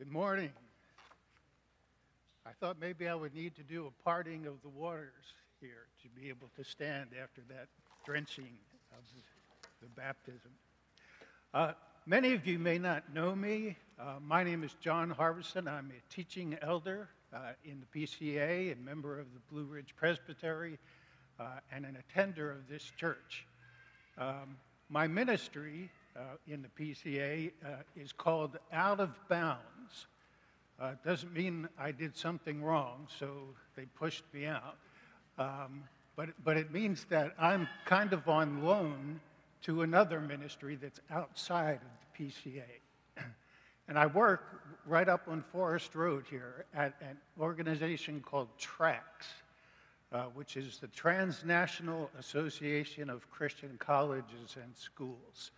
Good morning. I thought maybe I would need to do a parting of the waters here to be able to stand after that drenching of the baptism. Uh, many of you may not know me. Uh, my name is John Harbison. I'm a teaching elder uh, in the PCA, a member of the Blue Ridge Presbytery, uh, and an attender of this church. Um, my ministry uh, in the PCA uh, is called Out of Bounds. Uh, doesn't mean I did something wrong, so they pushed me out. Um, but, but it means that I'm kind of on loan to another ministry that's outside of the PCA. and I work right up on Forest Road here at an organization called TRACS, uh, which is the Transnational Association of Christian Colleges and Schools.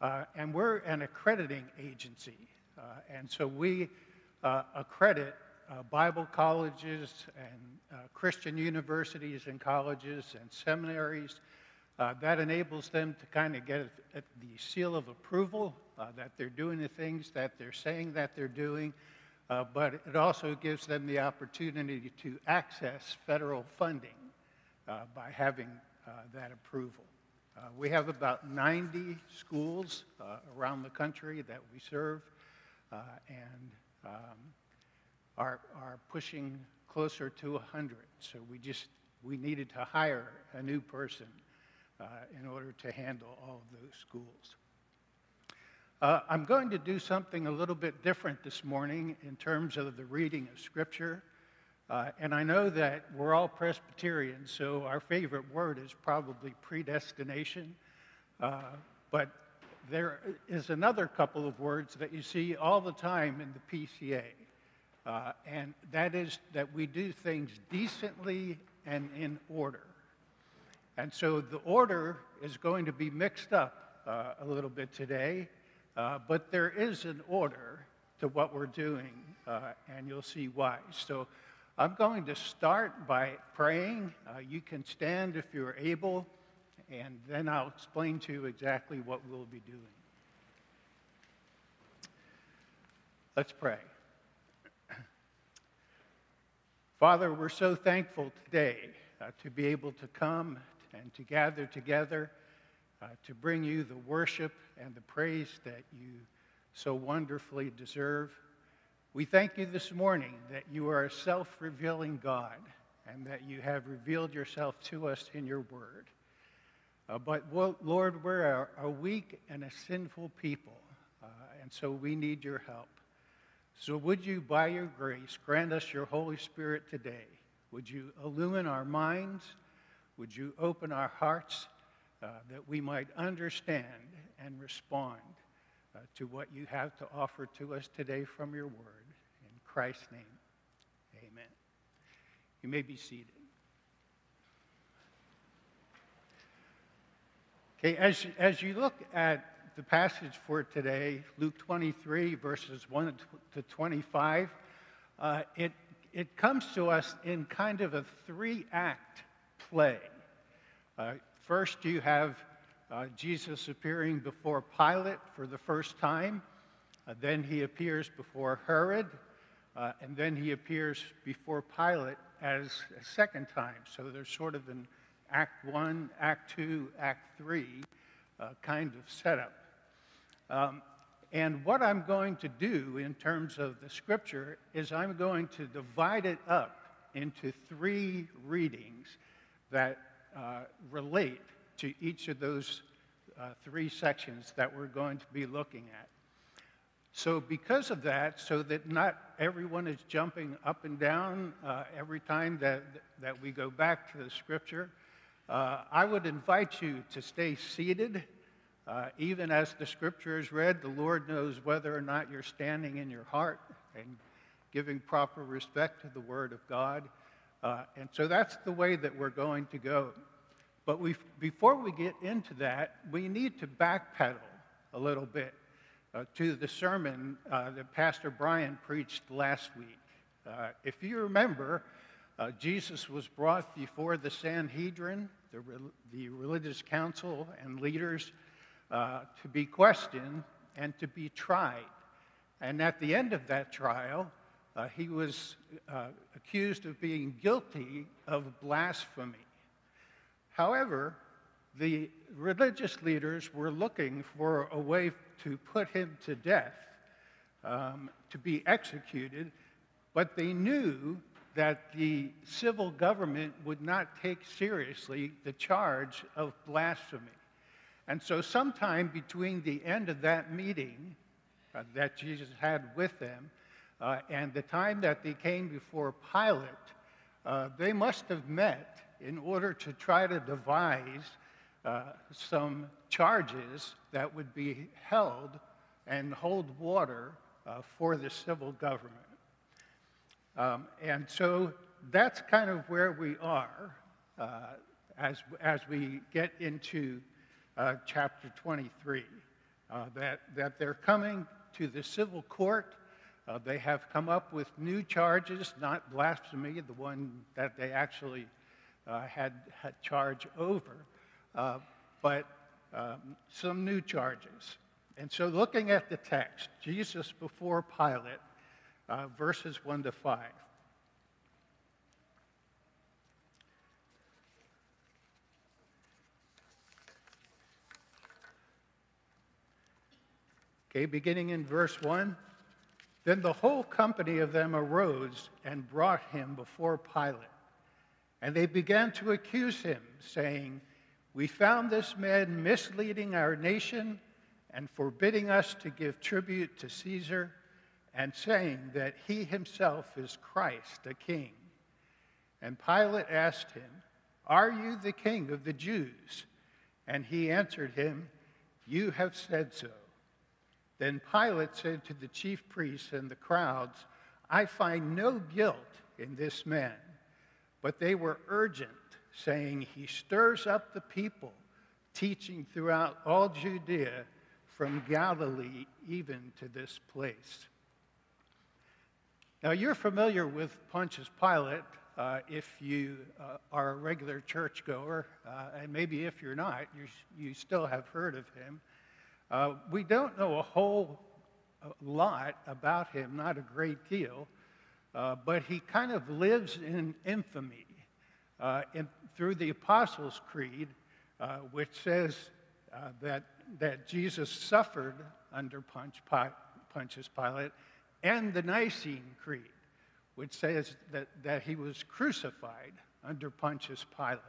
Uh, and we're an accrediting agency. Uh, and so we uh, accredit uh, Bible colleges and Christian universities and colleges and seminaries. that enables them to kind of get the seal of approval that they're doing the things that they're saying that they're doing. Uh, but it also gives them the opportunity to access federal funding uh, by having uh, that approval. We have about 90 schools around the country that we serve and um, are, are pushing closer to 100. So we just, we needed to hire a new person uh, in order to handle all of those schools. Uh, I'm going to do something a little bit different this morning in terms of the reading of Scripture. Uh, and I know that we're all Presbyterians, so our favorite word is probably predestination. Uh, but there is another couple of words that you see all the time in the PCA, uh, and that is that we do things decently and in order. And so the order is going to be mixed up uh, a little bit today, uh, but there is an order to what we're doing, uh, and you'll see why. So I'm going to start by praying. Uh, you can stand if you're able, and then I'll explain to you exactly what we'll be doing. Let's pray. Father, we're so thankful today uh, to be able to come and to gather together uh, to bring you the worship and the praise that you so wonderfully deserve. We thank you this morning that you are a self revealing God and that you have revealed yourself to us in your word. Uh, but well, Lord, we're a, a, weak and a sinful people, uh, and so we need your help. So would you, by your grace, grant us your Holy Spirit today? Would you illumine our minds? Would you open our hearts uh, that we might understand and respond uh, to what you have to offer to us today from your word? In Christ's name, amen. You may be seated. Okay, as, as you look at the passage for today, Luke 23, verses 1 to 25, uh, it, it comes to us in kind of a three act play. Uh, first, you have uh, Jesus appearing before Pilate for the first time. Uh, then he appears before Herod uh, and then he appears before Pilate as a second time. So there's sort of an Act 1, Act 2, Act 3 uh, kind of setup. Um, and what I'm going to do in terms of the scripture is I'm going to divide it up into three readings that uh, relate to each of those uh, three sections that we're going to be looking at. So, because of that, so that not everyone is jumping up and down uh, every time that, that we go back to the scripture, uh, I would invite you to stay seated. Uh, even as the scripture is read, the Lord knows whether or not you're standing in your heart and giving proper respect to the Word of God. Uh, and so that's the way that we're going to go. But we, before we get into that, we need to backpedal a little bit uh, to the sermon uh, that Pastor Brian preached last week. Uh, if you remember, uh, Jesus was brought before the Sanhedrin, the, the religious council and leaders, uh, to be questioned and to be tried. and at the end of that trial, uh, he was uh, accused of being guilty of blasphemy. However, the religious leaders were looking for a way to put him to death, um, to be executed, but they knew that the civil government would not take seriously the charge of blasphemy. And so, sometime between the end of that meeting uh, that Jesus had with them uh, and the time that they came before Pilate, uh, they must have met in order to try to devise uh, some charges that would be held and hold water uh, for the civil government. Um, and so that's kind of where we are uh, as, as we get into uh, chapter 23. Uh, that, that they're coming to the civil court. Uh, they have come up with new charges, not blasphemy, the one that they actually uh, had, had charge over, uh, but um, some new charges. And so, looking at the text, Jesus before Pilate, uh, verses 1 to 5. Okay, beginning in verse 1. Then the whole company of them arose and brought him before Pilate. And they began to accuse him, saying, We found this man misleading our nation and forbidding us to give tribute to Caesar, and saying that he himself is Christ, a king. And Pilate asked him, Are you the king of the Jews? And he answered him, You have said so. Then Pilate said to the chief priests and the crowds, I find no guilt in this man. But they were urgent, saying, He stirs up the people, teaching throughout all Judea, from Galilee even to this place. Now, you're familiar with Pontius Pilate uh, if you uh, are a regular churchgoer, uh, and maybe if you're not, you, you still have heard of him. Uh, we don't know a whole uh, lot about him, not a great deal, uh, but he kind of lives in infamy in, through the Apostles' Creed, which says that, that Jesus suffered under Pontius Pilate, and the Nicene Creed, which says that, that he was crucified under Pontius Pilate.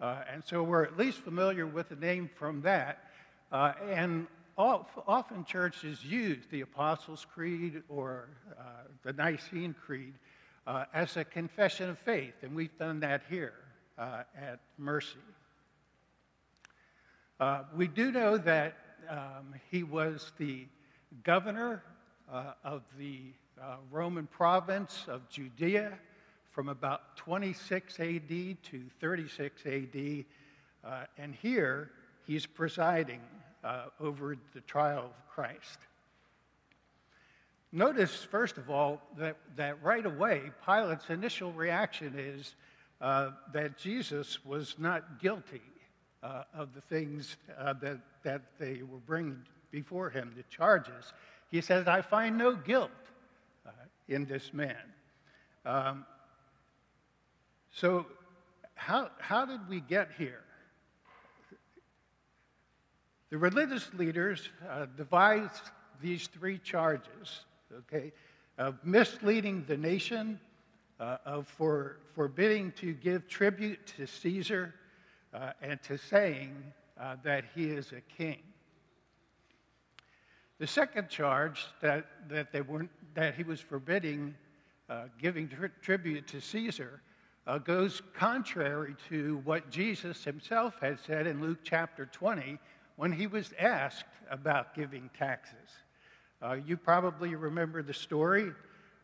and so we're at least familiar with the name from that. Uh, and often churches use the Apostles' Creed or uh, the Nicene Creed uh, as a confession of faith, and we've done that here uh, at Mercy. Uh, we do know that um, he was the governor uh, of the Roman province of Judea from about 26 AD to 36 AD, and here he's presiding uh, over the trial of Christ. Notice, first of all, that, that right away, Pilate's initial reaction is uh, that Jesus was not guilty uh, of the things uh, that, that they were bringing before him, the charges. He says, I find no guilt uh, in this man. Um, so, how, how did we get here? The religious leaders uh, devised these three charges, okay, of misleading the nation, uh, of for, forbidding to give tribute to Caesar, uh, and to saying uh, that he is a king. The second charge that, that, they weren't, that he was forbidding uh, giving tri- tribute to Caesar uh, goes contrary to what Jesus himself had said in Luke chapter 20 when he was asked about giving taxes. Uh, you probably remember the story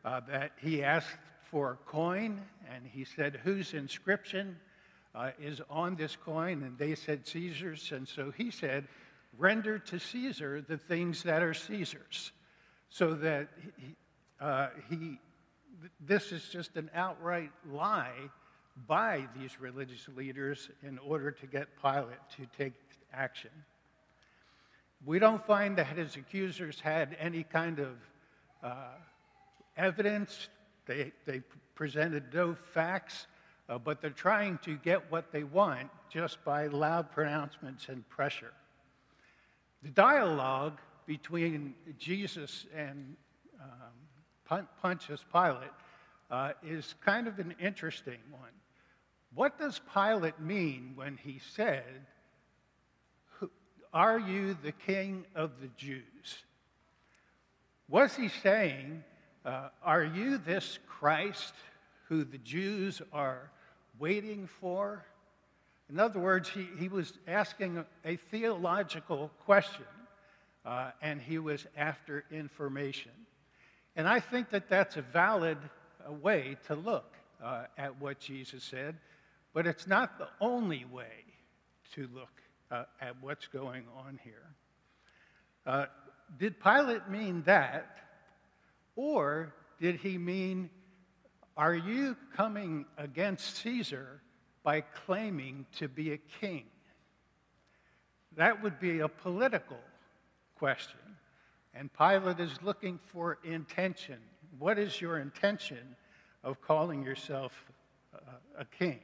uh, that he asked for a coin, and he said, Whose inscription uh, is on this coin? And they said, Caesar's. And so he said, Render to Caesar the things that are Caesar's. So that he, uh, he this is just an outright lie by these religious leaders in order to get Pilate to take action. We don't find that his accusers had any kind of uh, evidence, they, they presented no facts, uh, but they're trying to get what they want just by loud pronouncements and pressure. The dialogue between Jesus and um, Pontius Pilate uh, is kind of an interesting one. What does Pilate mean when he said, Are you the king of the Jews? Was he saying, uh, Are you this Christ who the Jews are waiting for? In other words, he, he was asking a, theological question uh, and he was after information. And I think that that's a valid uh, way to look uh, at what Jesus said, but it's not the only way to look uh, at what's going on here. Uh, did Pilate mean that, or did he mean, are you coming against Caesar by claiming to be a king? That would be a political question. And Pilate is looking for intention. What is your intention of calling yourself a king?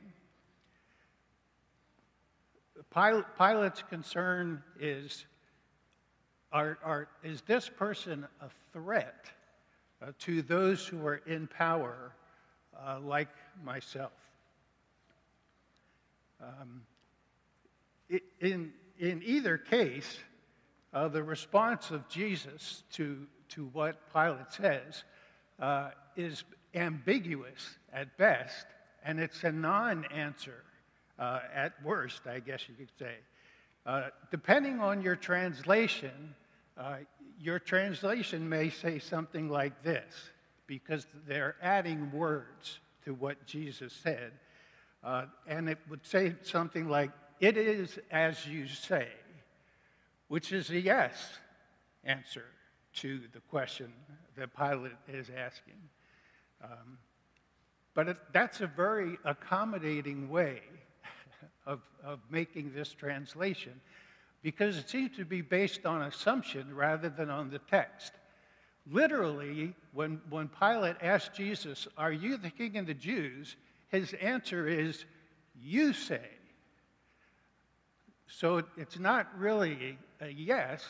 Pilate's concern is are, are, is this person a threat uh, to those who are in power, uh, like myself? Um, in, in either case, uh, the response of Jesus to, to what Pilate says uh, is ambiguous at best, and it's a non answer uh, at worst, I guess you could say. Uh, depending on your translation, uh, your translation may say something like this, because they're adding words to what Jesus said. Uh, and it would say something like, It is as you say which is a yes answer to the question that Pilate is asking. Um, but it, that's a very accommodating way of, of making this translation because it seems to be based on assumption rather than on the text. Literally, when, when Pilate asked Jesus, Are you the king of the Jews? His answer is, You say. So it's not really a yes,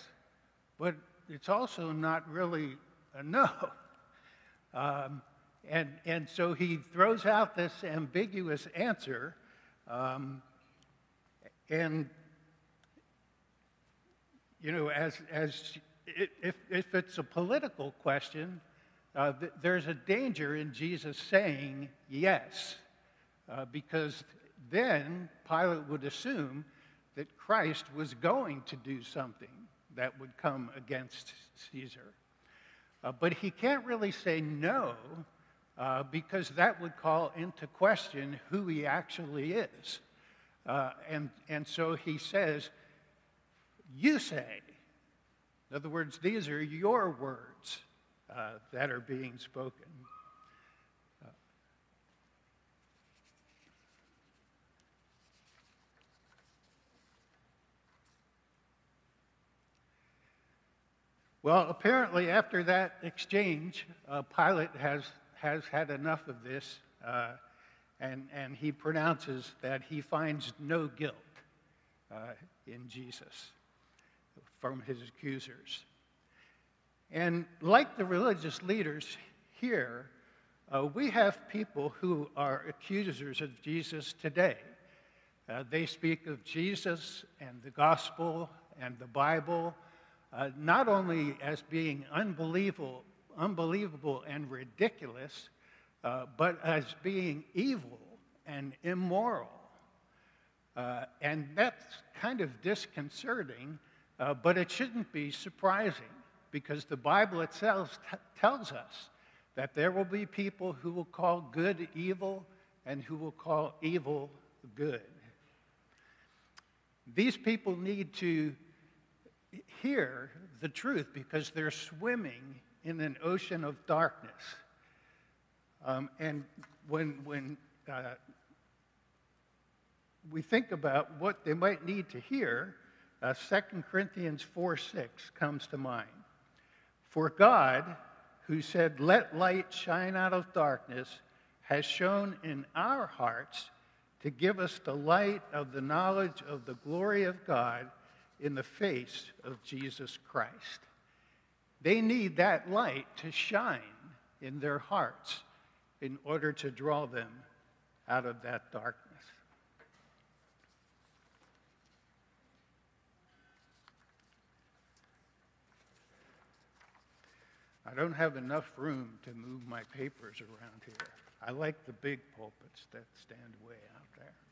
but it's also not really a no. Um, and, and so he throws out this ambiguous answer. Um, and, you know, as, as if, if it's a political question, uh, th- there's a danger in Jesus saying yes, uh, because then Pilate would assume that Christ was going to do something that would come against Caesar. Uh, but he can't really say no uh, because that would call into question who he actually is. Uh, and, and so he says, You say. In other words, these are your words uh, that are being spoken. Well, apparently, after that exchange, uh, Pilate has, has had enough of this, uh, and, and he pronounces that he finds no guilt uh, in Jesus from his accusers. And like the religious leaders here, uh, we have people who are accusers of Jesus today. Uh, they speak of Jesus and the gospel and the Bible uh, not only as being unbelievable, unbelievable and ridiculous, uh, but as being evil and immoral. Uh, and that's kind of disconcerting, uh, but it shouldn't be surprising because the Bible itself tells us that there will be people who will call good evil and who will call evil good. These people need to hear the truth because they're swimming in an ocean of darkness. Um, and when, when uh, we think about what they might need to hear, uh, 2 Corinthians 4 6 comes to mind. For God, who said, Let light shine out of darkness, has shone in our hearts to give us the light of the knowledge of the glory of God in the face of Jesus Christ. They need that light to shine in their hearts in order to draw them out of that darkness. I don't have enough room to move my papers around here. I like the big pulpits that stand way out there.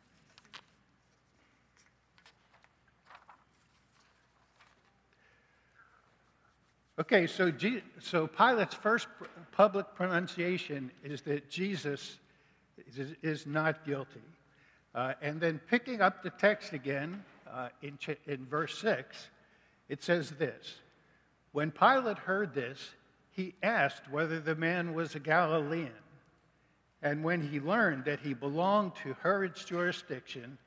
Okay, so, G- so Pilate's first public pronunciation is that Jesus is, is not guilty. Uh, and then picking up the text again uh, in, ch- in verse 6, it says this When Pilate heard this, he asked whether the man was a Galilean. And when he learned that he belonged to Herod's jurisdiction,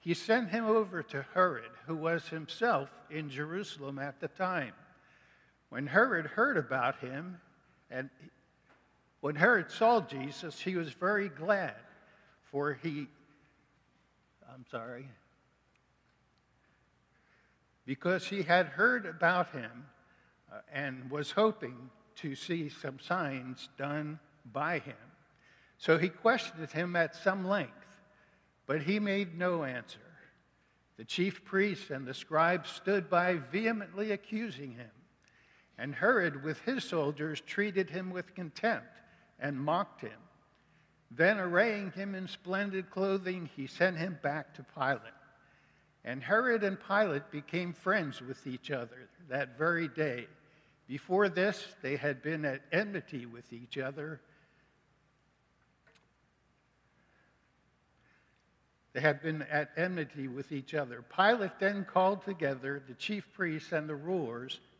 he sent him over to Herod, who was himself in Jerusalem at the time. When Herod heard about him, and when Herod saw Jesus, he was very glad, for he, I'm sorry, because he had heard about him uh, and was hoping to see some signs done by him. So he questioned him at some length, but he made no answer. The chief priests and the scribes stood by, vehemently accusing him. And Herod, with his soldiers, treated him with contempt and mocked him. Then, arraying him in splendid clothing, he sent him back to Pilate. And Herod and Pilate became friends with each other that very day. Before this, they had been at enmity with each other. They had been at enmity with each other. Pilate then called together the chief priests and the rulers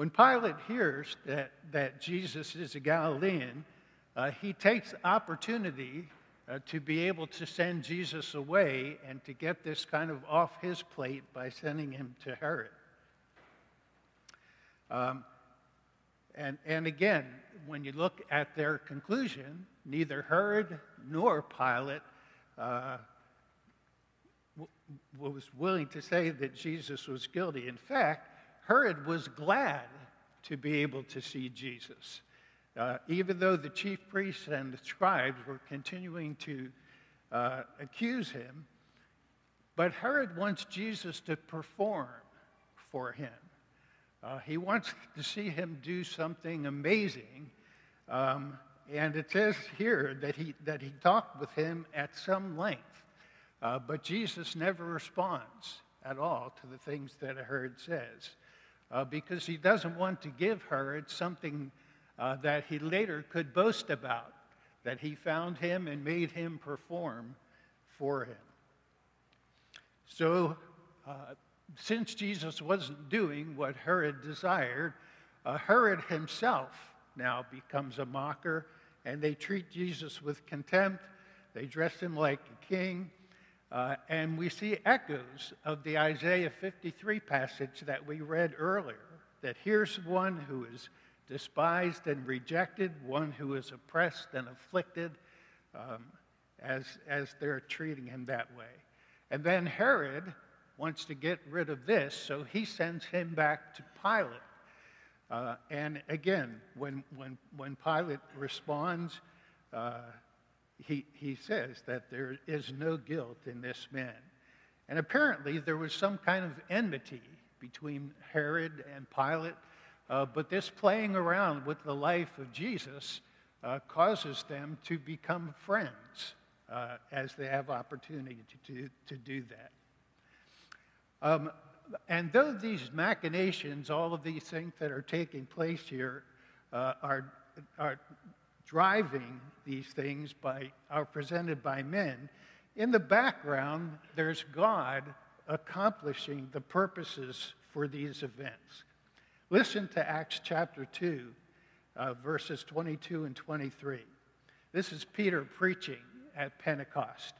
When Pilate hears that, that Jesus is a Galilean, uh, he takes opportunity uh, to be able to send Jesus away and to get this kind of off his plate by sending him to Herod. Um, and, and again, when you look at their conclusion, neither Herod nor Pilate uh, w- was willing to say that Jesus was guilty. In fact, Herod was glad to be able to see Jesus. Uh, even though the chief priests and the scribes were continuing to uh, accuse him, but Herod wants Jesus to perform for him. Uh, he wants to see him do something amazing. Um, and it says here that he, that he talked with him at some length. Uh, but Jesus never responds at all to the things that Herod says uh, because he doesn't want to give Herod something uh, that he later could boast about, that he found him and made him perform for him. So, uh, since Jesus wasn't doing what Herod desired, uh, Herod himself now becomes a mocker, and they treat Jesus with contempt. They dress him like a king. Uh, and we see echoes of the Isaiah 53 passage that we read earlier that here's one who is despised and rejected, one who is oppressed and afflicted, um, as, as they're treating him that way. And then Herod wants to get rid of this, so he sends him back to Pilate. Uh, and again, when, when, when Pilate responds, uh, he, he says that there is no guilt in this man. And apparently, there was some kind of enmity between Herod and Pilate, uh, but this playing around with the life of Jesus uh, causes them to become friends uh, as they have opportunity to, to, to do that. Um, and though these machinations, all of these things that are taking place here, uh, are, are driving these things by, are presented by men, in the background, there's God accomplishing the purposes for these events. Listen to Acts chapter 2, uh, verses 22 and 23. This is Peter preaching at Pentecost.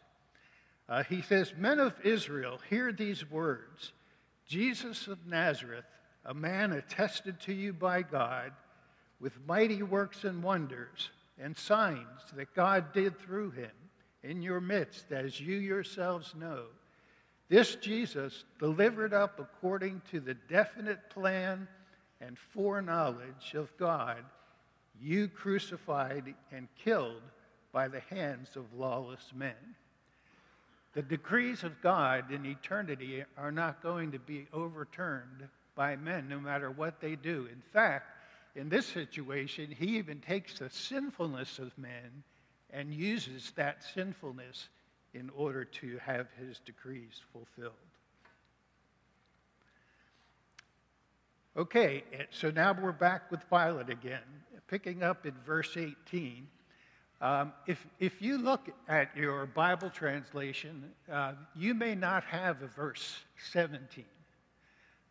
Uh, he says, Men of Israel, hear these words Jesus of Nazareth, a man attested to you by God with mighty works and wonders and signs that God did through him in your midst, as you yourselves know. This Jesus, delivered up according to the definite plan and foreknowledge of God, you crucified and killed by the hands of lawless men. The decrees of God in eternity are not going to be overturned by men, no matter what they do. In fact, in this situation, he even takes the sinfulness of men and uses that sinfulness in order to have his decrees fulfilled. Okay, so now we're back with Pilate again, picking up in verse 18. Um, if, if you look at your Bible translation, uh, you may not have a verse 17.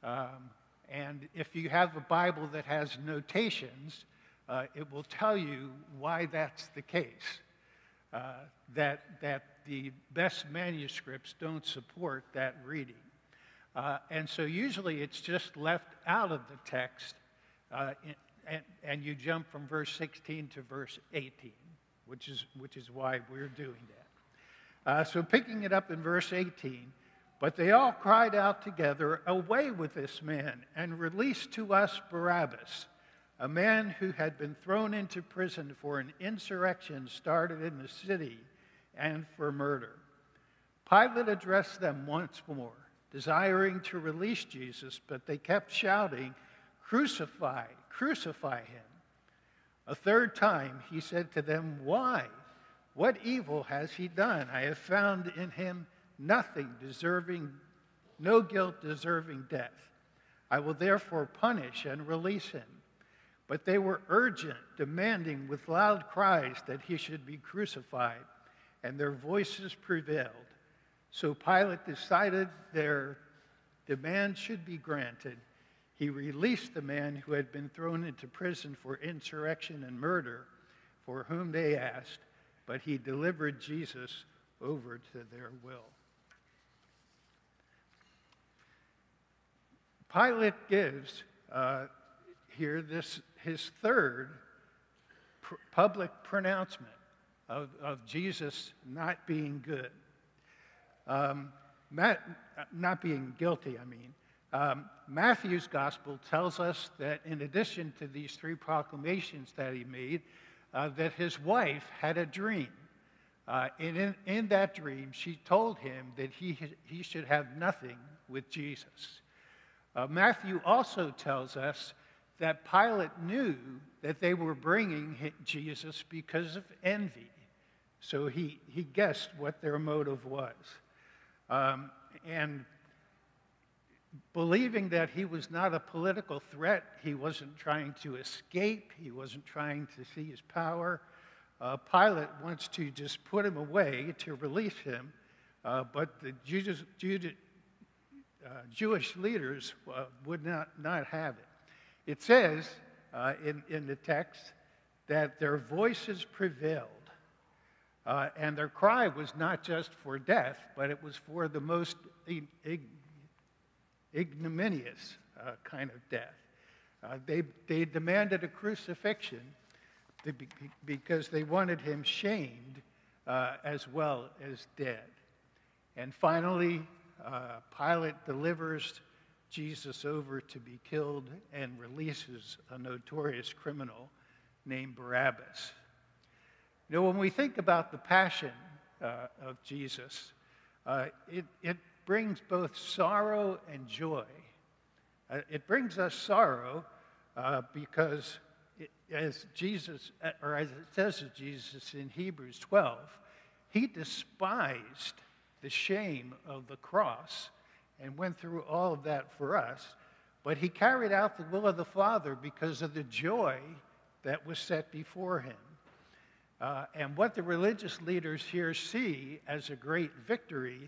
Um, and if you have a Bible that has notations, uh, it will tell you why that's the case. Uh, that, that the best manuscripts don't support that reading. Uh, and so usually it's just left out of the text, uh, and, and you jump from verse 16 to verse 18 which is, which is why we're doing that. Uh, so, picking it up in verse 18, but they all cried out together, Away with this man, and release to us Barabbas, a man who had been thrown into prison for an insurrection started in the city and for murder. Pilate addressed them once more, desiring to release Jesus, but they kept shouting, Crucify, crucify him. A third time he said to them, Why? What evil has he done? I have found in him nothing deserving, no guilt deserving death. I will therefore punish and release him. But they were urgent, demanding with loud cries that he should be crucified, and their voices prevailed. So Pilate decided their demand should be granted he released the man who had been thrown into prison for insurrection and murder, for whom they asked, but he delivered Jesus over to their will. Pilate gives uh, here this his third pr- public pronouncement of, of Jesus not being good, um, not, not being guilty, I mean. Um, Matthew's gospel tells us that in addition to these three proclamations that he made, uh, that his wife had a dream. Uh, and in, in that dream, she told him that he, he should have nothing with Jesus. Uh, Matthew also tells us that Pilate knew that they were bringing Jesus because of envy. So he, he guessed what their motive was. Um, and believing that he was not a political threat, he wasn't trying to escape, he wasn't trying to see his power. Uh, Pilate wants to just put him away to release him, uh, but the Judas, Judas, uh, Jewish leaders uh, would not, not have it. It says uh, in, in the text that their voices prevailed. Uh, and their cry was not just for death, but it was for the most ignominious uh, kind of death. They, they demanded a crucifixion because they wanted him shamed uh, as well as dead. And finally, uh, Pilate delivers Jesus over to be killed and releases a notorious criminal named Barabbas. You know, when we think about the passion uh, of Jesus, uh, it, it brings both sorrow and joy. Uh, it brings us sorrow uh, because, it, as Jesus, or as it says of Jesus in Hebrews 12, he despised the shame of the cross and went through all of that for us. But he carried out the will of the Father because of the joy that was set before him. Uh, and what the religious leaders here see as a great victory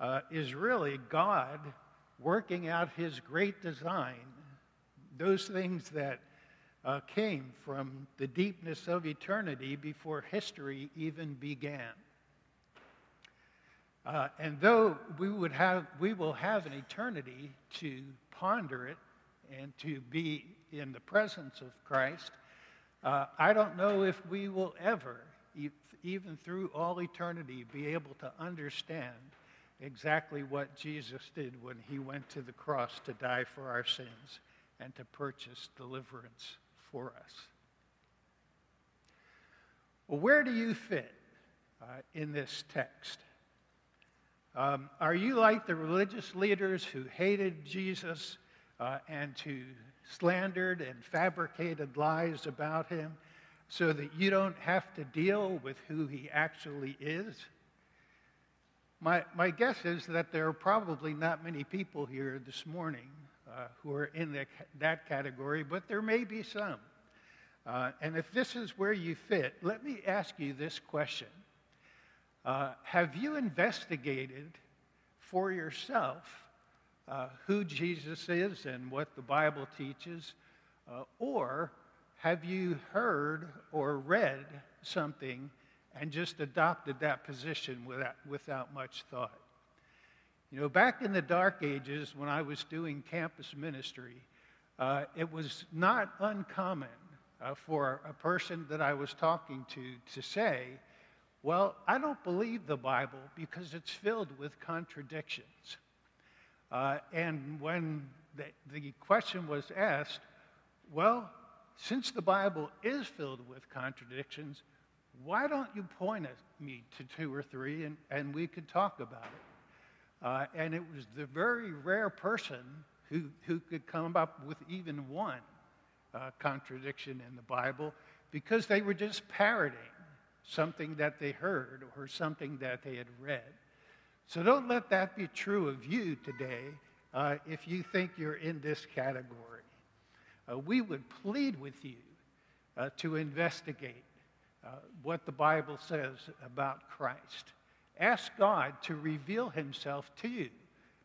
uh, is really God working out his great design, those things that uh, came from the deepness of eternity before history even began. Uh, and though we, would have, we will have an eternity to ponder it and to be in the presence of Christ, uh, I don't know if we will ever, even through all eternity, be able to understand exactly what Jesus did when he went to the cross to die for our sins and to purchase deliverance for us. Well, where do you fit uh, in this text? Um, are you like the religious leaders who hated Jesus uh, and who slandered and fabricated lies about him so that you don't have to deal with who he actually is? My, my guess is that there are probably not many people here this morning uh, who are in the, that category, but there may be some. Uh, and if this is where you fit, let me ask you this question uh, Have you investigated for yourself uh, who Jesus is and what the Bible teaches? Uh, or have you heard or read something and just adopted that position without, without much thought. You know, back in the dark ages when I was doing campus ministry, uh, it was not uncommon uh, for a person that I was talking to to say, Well, I don't believe the Bible because it's filled with contradictions. Uh, and when the, the question was asked, Well, since the Bible is filled with contradictions, why don't you point at me to two or three and, and we could talk about it? Uh, and it was the very rare person who, who could come up with even one uh, contradiction in the Bible because they were just parroting something that they heard or something that they had read. So don't let that be true of you today uh, if you think you're in this category. Uh, we would plead with you uh, to investigate uh, what the Bible says about Christ. Ask God to reveal himself to you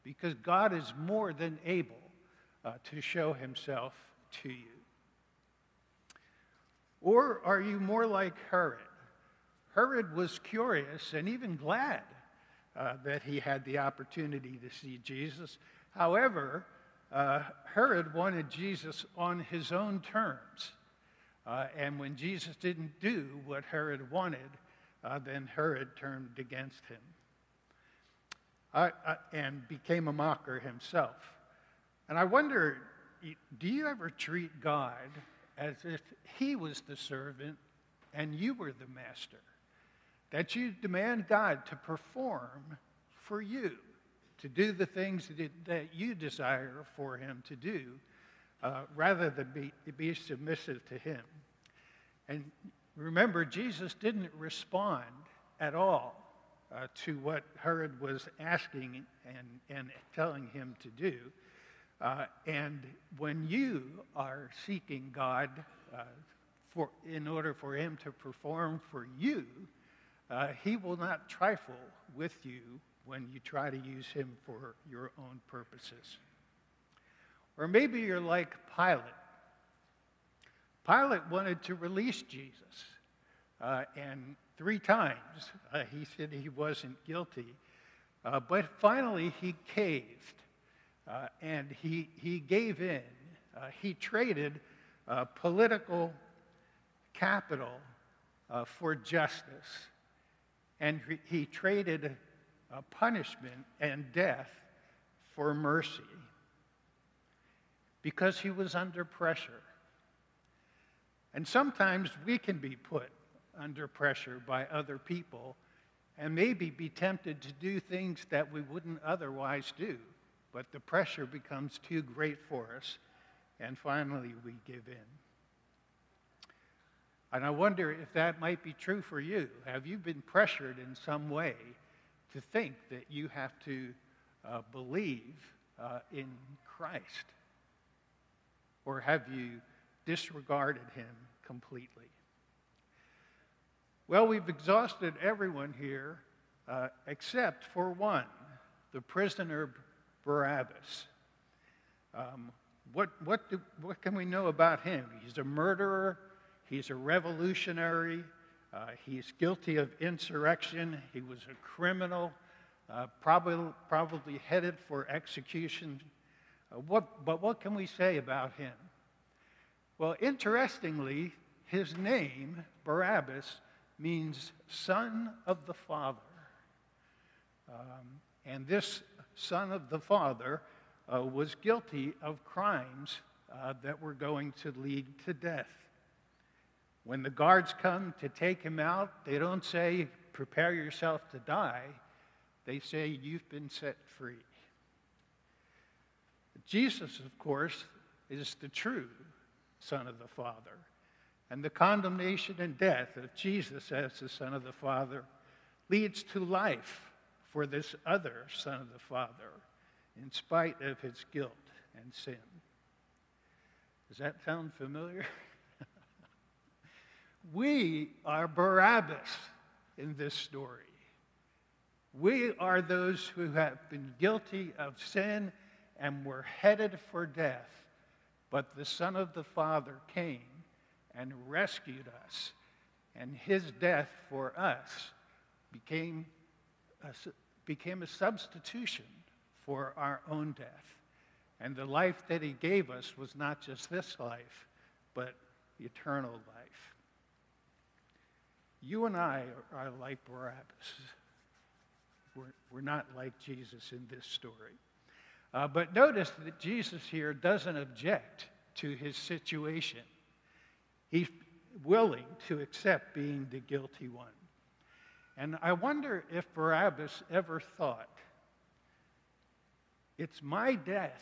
because God is more than able uh, to show himself to you. Or are you more like Herod? Herod was curious and even glad uh, that he had the opportunity to see Jesus. However, uh, Herod wanted Jesus on his own terms. Uh, and when Jesus didn't do what Herod wanted, uh, then Herod turned against him and became a mocker himself. And I wonder do you ever treat God as if he was the servant and you were the master? That you demand God to perform for you, to do the things that, that you desire for him to do, uh, rather than be, be submissive to him. And remember, Jesus didn't respond at all uh, to what Herod was asking and, and telling him to do. Uh, and when you are seeking God uh, for, in order for him to perform for you, uh, he will not trifle with you when you try to use him for your own purposes. Or maybe you're like Pilate. Pilate wanted to release Jesus, uh, and three times uh, he said he wasn't guilty. Uh, but finally, he caved uh, and he, he gave in. Uh, he traded uh, political capital for justice, and he traded uh, punishment and death for mercy because he was under pressure. And sometimes we can be put under pressure by other people and maybe be tempted to do things that we wouldn't otherwise do. But the pressure becomes too great for us, and finally we give in. And I wonder if that might be true for you. Have you been pressured in some way to think that you have to uh, believe uh, in Christ? Or have you disregarded him completely? Well, we've exhausted everyone here uh, except for one, the prisoner Barabbas. Um, what, what, do, what can we know about him? He's a murderer, he's a revolutionary, uh, he's guilty of insurrection, he was a criminal, uh, probably, probably headed for execution. Uh, what, but what can we say about him? Well, interestingly, his name, Barabbas, means son of the Father. Um, and this son of the Father uh, was guilty of crimes uh, that were going to lead to death. When the guards come to take him out, they don't say, prepare yourself to die. They say, you've been set free. Jesus, of course, is the true Son of the Father. And the condemnation and death of Jesus as the Son of the Father leads to life for this other Son of the Father in spite of his guilt and sin. Does that sound familiar? we are Barabbas in this story. We are those who have been guilty of sin and were headed for death. But the Son of the Father came and rescued us, and his death for us became a, became a substitution for our own death. And the life that he gave us was not just this life, but eternal life. You and I are like Barabbas. We're, we're not like Jesus in this story. Uh, but notice that Jesus here doesn't object to his situation. He's willing to accept being the guilty one. And I wonder if Barabbas ever thought, it's my death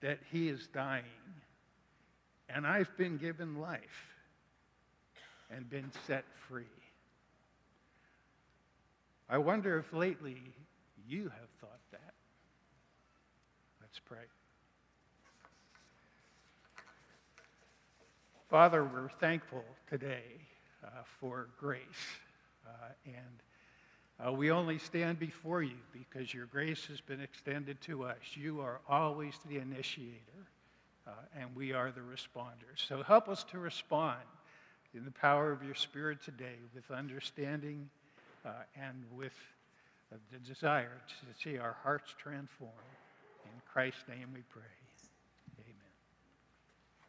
that he is dying, and I've been given life and been set free. I wonder if lately you have thought that. Let's pray. Father, we're thankful today uh, for grace. Uh, and uh, we only stand before you because your grace has been extended to us. You are always the initiator, uh, and we are the responders. So help us to respond in the power of your Spirit today with understanding uh, and with uh, the desire to see our hearts transformed. In Christ's name we pray.